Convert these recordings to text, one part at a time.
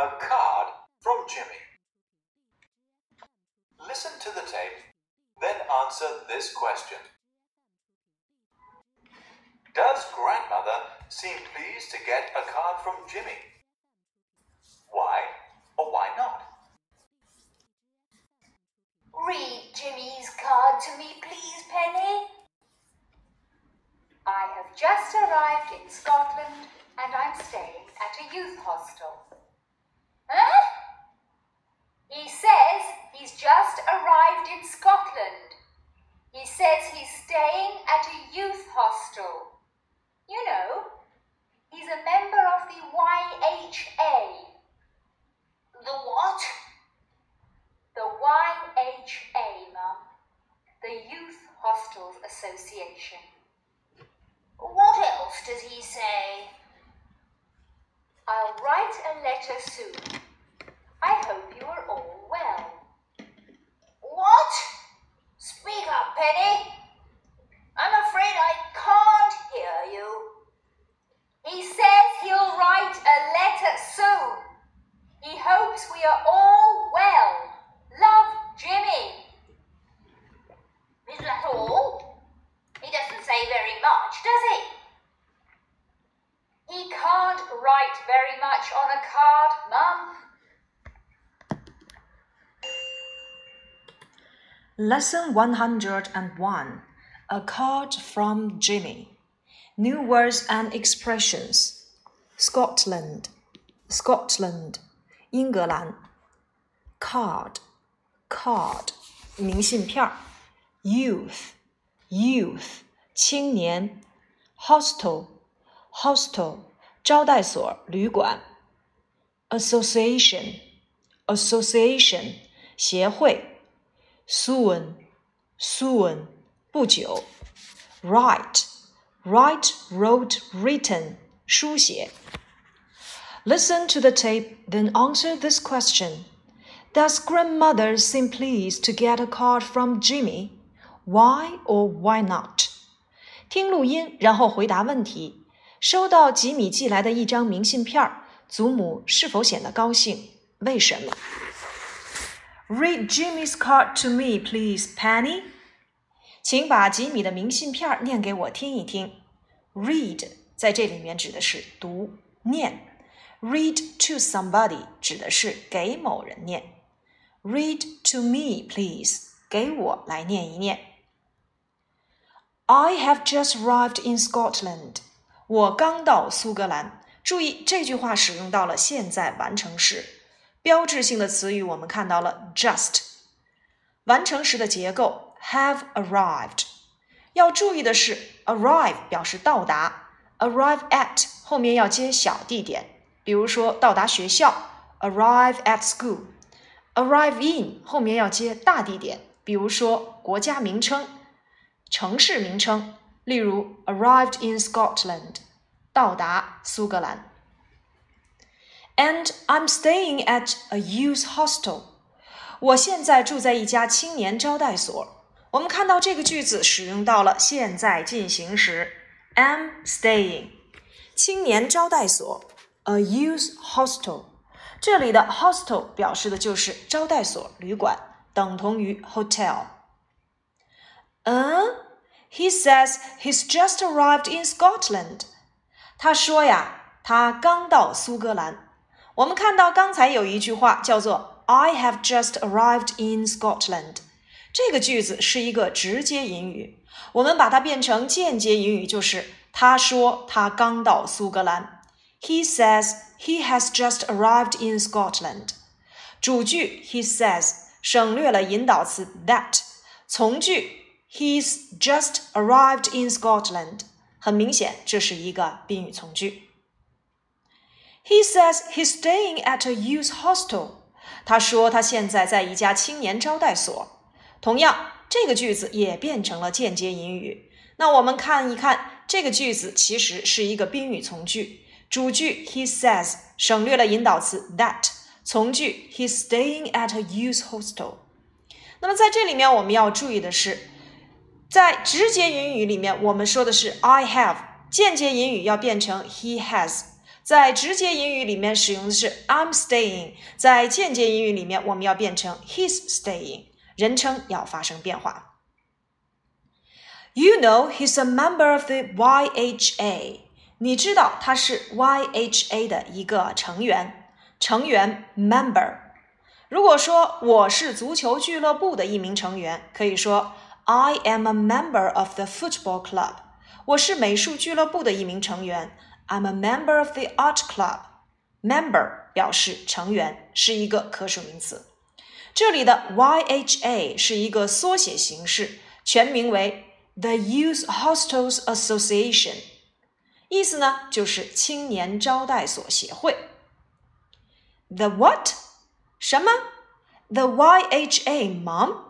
a card from Jimmy. Listen to the tape, then answer this question. Does grandmother seem pleased to get a card from Jimmy? Why or why not? Read Jimmy's card to me, please, Penny. I have just arrived in Scotland and I'm staying at a youth hostel. He says he's just arrived in Scotland. He says he's staying at a youth hostel. You know, he's a member of the YHA. The what? The YHA, Mum. The Youth Hostels Association. What else does he say? I'll write a letter soon. I hope you are all well. What? Speak up, Penny. I'm afraid I can't hear you. He says he'll write a letter soon. He hopes we are all well. Love, Jimmy. Is that all? He doesn't say very much, does he? He can't write very much on a card, Mum. Lesson 101 A Card from Jimmy. New words and expressions. Scotland, Scotland, 英格兰。Card, card, 明信片儿。Youth, youth, 青年。Hostel, hostel, 招待所、旅馆。 Association, association, 协会。soon, soon, 不久。Write, write, wrote, written, 书写。Listen to the tape, then answer this question. Does grandmother seem pleased to get a card from Jimmy? Why or why not? 听录音，然后回答问题。收到吉米寄来的一张明信片儿， 祖母是否显得高兴？为什么？Read Jimmy's card to me, please, Penny. 请把吉米的明信片念给我听一听。Read 在这里面指的是读、念。Read to somebody 指的是给某人念。Read to me, please. 给我来念一念。I have just arrived in Scotland. 我刚到苏格兰。 注意这句话使用到了现在完成时。标志性的词语，我们看到了 just，完成时的结构 have arrived。要注意的是，arrive 表示到达，arrive at 后面要接小地点，比如说到达学校，arrive at school；arrive in 后面要接大地点，比如说国家名称、城市名称，例如 arrived in Scotland，到达苏格兰。And I'm staying at a youth hostel. 我现在住在一家青年招待所。我们看到这个句子使用到了现在进行时，am staying，青年招待所，a youth hostel。这里的 hostel 表示的就是招待所、旅馆，等同于 hotel。嗯，He says he's just arrived in Scotland。 他说呀，他刚到苏格兰。我们看到刚才有一句话叫做 "I have just arrived in Scotland"，这个句子是一个直接引语，我们把它变成间接引语，就是他说他刚到苏格兰。He says he has just arrived in Scotland。主句 he says 省略了引导词 that，从句 he's just arrived in Scotland，很明显这是一个宾语从句。He says he's staying at a youth hostel. 他说他现在在一家青年招待所。同样，这个句子也变成了间接引语。那我们看一看，这个句子其实是一个宾语从句。主句 he says 省略了引导词 that，从句 he's staying at a youth hostel。那么在这里面我们要注意的是，在直接引语里面我们说的是 I have，间接引语要变成 he has。在直接引语里面使用的是 I'm staying，在间接引语里面我们要变成 He's staying，人称要发生变化。You know he's a member of the YHA。你知道他是 YHA 的一个成员，成员 member。如果说我是足球俱乐部的一名成员，可以说 I am a member of the football club。我是美术俱乐部的一名成员，I'm a member of the art club。member 表示成员，是一个可数名词。这里的 YHA 是一个缩写形式，全名为 The Youth Hostels Association，意思呢就是青年招待所协会。The what？什么？The YHA mom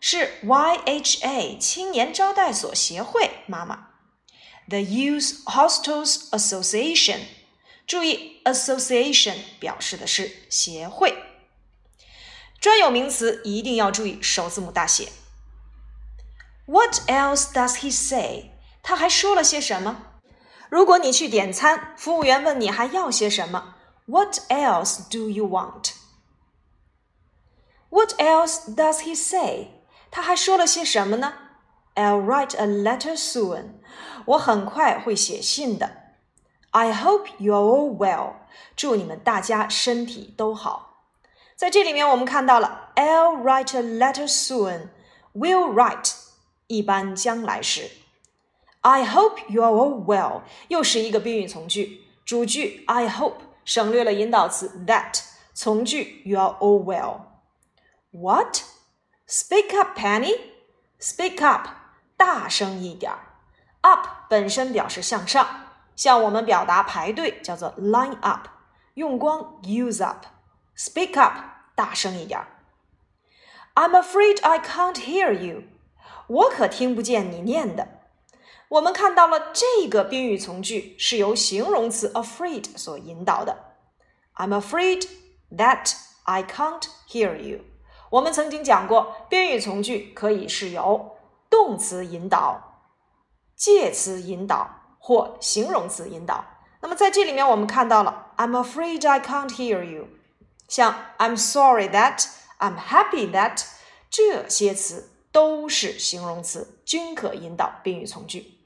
是 YHA 青年招待所协会妈妈。The Youth Hostels Association，注意 association 表示的是协会。专有名词一定要注意首字母大写。What else does he say？他还说了些什么？如果你去点餐，服务员问你还要些什么？What else do you want？What else does he say？ 他还说了些什么呢？I'll write a letter soon。我很快会写信的。I hope you're all well。祝你们大家身体都好。在这里面，我们看到了 I'll write a letter soon。Will write 一般将来时。I hope you're all well 又是一个宾语从句，主句 I hope 省略了引导词 that，从句 you're all well。What? Speak up, Penny. Speak up，大声一点儿。Up 本身表示向上，像我们表达排队叫做 line up，用光 use up。Speak up，大声一点儿。I'm afraid I can't hear you。我可听不见你念的。我们看到了这个宾语从句是由形容词 afraid 所引导的。I'm afraid that I can't hear you。 我们曾经讲过，宾语从句可以是由动词引导、介词引导或形容词引导。那么在这里面，我们看到了 I'm afraid I can't hear you，像 I'm sorry that、I'm happy that 这些词都是形容词，均可引导宾语从句。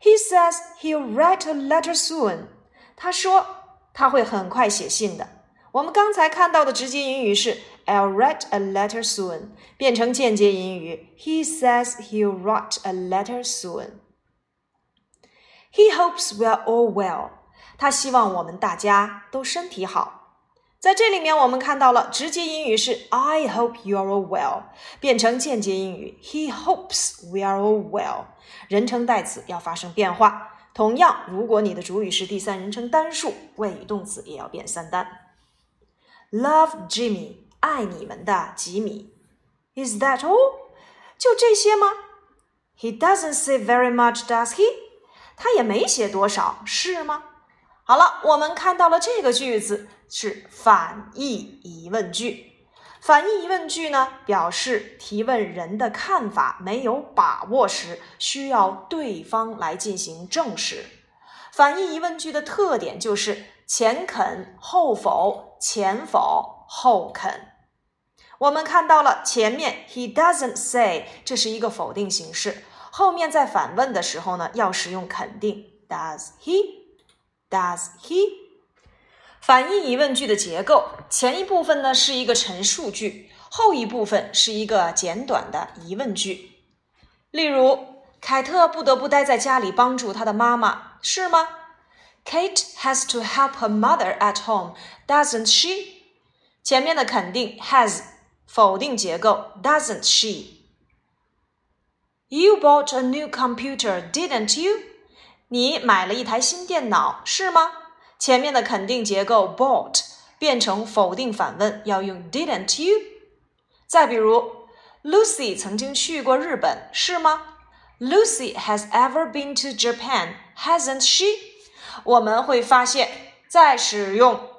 He says he'll write a letter soon。他说他会很快写信的。我们刚才看到的直接引语是 I'll write a letter soon. soon，变成间接引语。He says he'll write a letter soon. He hopes we're all well. 他希望我们大家都身体好。在这里面，我们看到了直接引语是 "I hope you are all well"，变成间接引语 "He hopes we are all well"，人称代词要发生变化。同样，如果你的主语是第三人称单数，谓语动词也要变三单。Love Jimmy，爱你们的吉米。Is that all？就这些吗？He doesn't say very much, does he？他也没写多少，是吗？好了，我们看到了这个句子是反义疑问句。反义疑问句呢，表示提问人的看法没有把握时，需要对方来进行证实。反义疑问句的特点就是前肯后否，前否后肯。我们看到了前面 he doesn't say，这是一个否定形式，后面在反问的时候呢，要使用肯定 does he，does he。反义疑问句的结构，前一部分呢是一个陈述句，后一部分是一个简短的疑问句。例如，凯特不得不待在家里帮助他的妈妈，是吗？Kate has to help her mother at home, doesn't she？前面的肯定 has，否定结构 doesn't she。You bought a new computer, didn't you？你买了一台新电脑，是吗？前面的肯定结构 bought 变成否定反问，要用 didn't you？再比如，Lucy 曾经去过日本，是吗？Lucy has ever been to Japan, hasn't she？我们会发现，在使用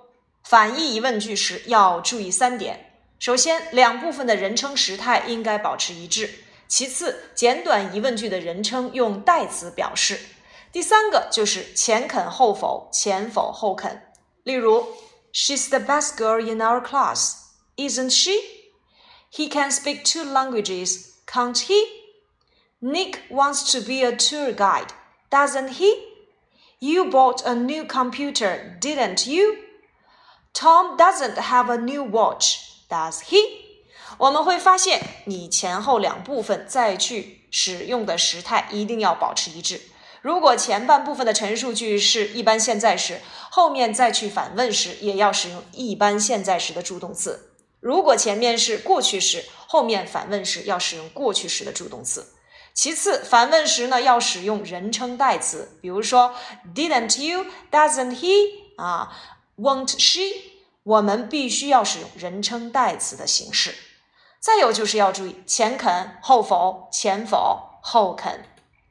反义疑问句时要注意三点： 首先，两部分的人称时态应该保持一致；其次，简短疑问句的人称用代词表示。 第三个就是前肯后否，前否后肯。例如，She's the best girl in our class, isn't she? He can speak two languages, can't he? Nick wants to be a tour guide, doesn't he? You bought a new computer, didn't you? Tom doesn't have a new watch, Does he? 我们会发现，你前后两部分再去使用的时态一定要保持一致。如果前半部分的陈述句是一般现在时，后面再去反问时，也要使用一般现在时的助动词。如果前面是过去时，后面反问时要使用过去时的助动词。其次，反问时呢要使用人称代词，比如说 Didn't you? Doesn't he? 啊，Won't she? 我们必须要使用人称代词的形式。再有就是要注意前肯后否，前否后肯。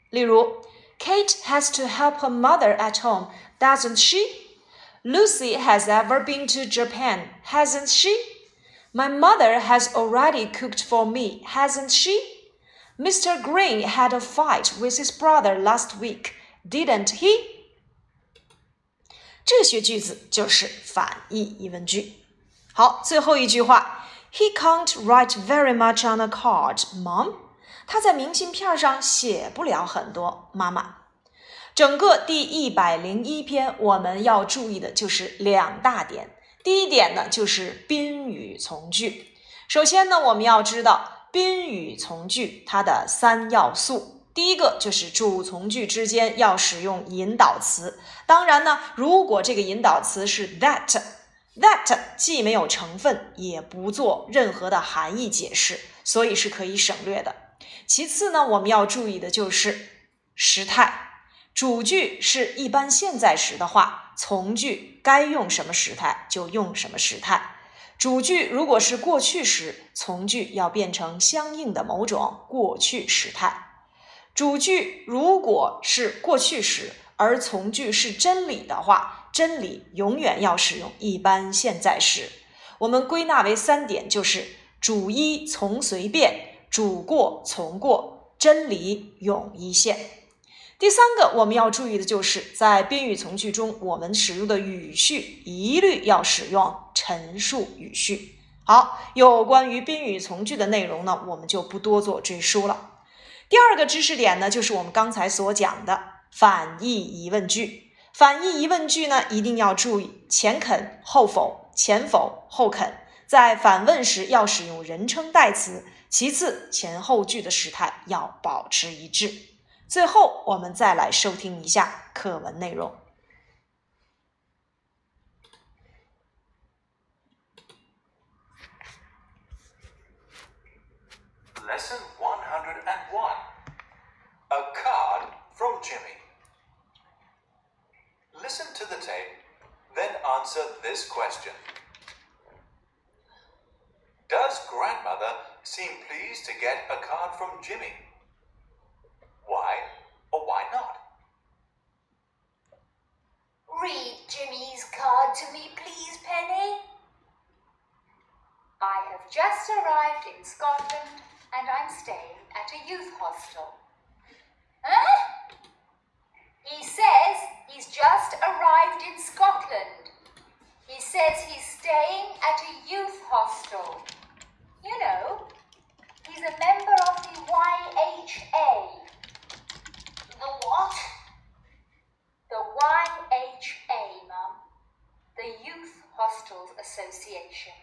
例如，Kate has to help her mother at home, doesn't she? Lucy has ever been to Japan, hasn't she? My mother has already cooked for me, hasn't she? Mr. Green had a fight with his brother last week, didn't he? 这些句子就是反义疑问句。好，最后一句话。He can't write very much on a card, Mom. 他在明信片上写不了很多，妈妈。整个第一百零一篇，我们要注意的就是两大点。第一点呢，就是宾语从句。首先呢，我们要知道宾语从句它的三要素。第一个就是主从句之间要使用引导词。当然呢，如果这个引导词是 that。That 既没有成分，也不做任何的含义解释，所以是可以省略的。其次呢，我们要注意的就是时态。主句是一般现在时的话，从句该用什么时态就用什么时态。主句如果是过去时，从句要变成相应的某种过去时态。主句如果是过去时，而从句是真理的话。真理永远要使用一般现在时。我们归纳为三点，就是主一从随便，主过从过，真理永一现。第三个我们要注意的就是在宾语从句中，我们使用的语序一律要使用陈述语序。好，有关于宾语从句的内容呢，我们就不多做赘述了。第二个知识点呢，就是我们刚才所讲的反义疑问句。反义疑问句呢，一定要注意前肯后否，前否后肯。在反问时要使用人称代词。其次，前后句的时态要保持一致。最后，我们再来收听一下课文内容。In Scotland and I'm staying at a youth hostel. Huh? He says he's just arrived in Scotland. He says he's staying at a youth hostel. You know, he's a member of the YHA. The what? The YHA, Mum. The Youth Hostels Association.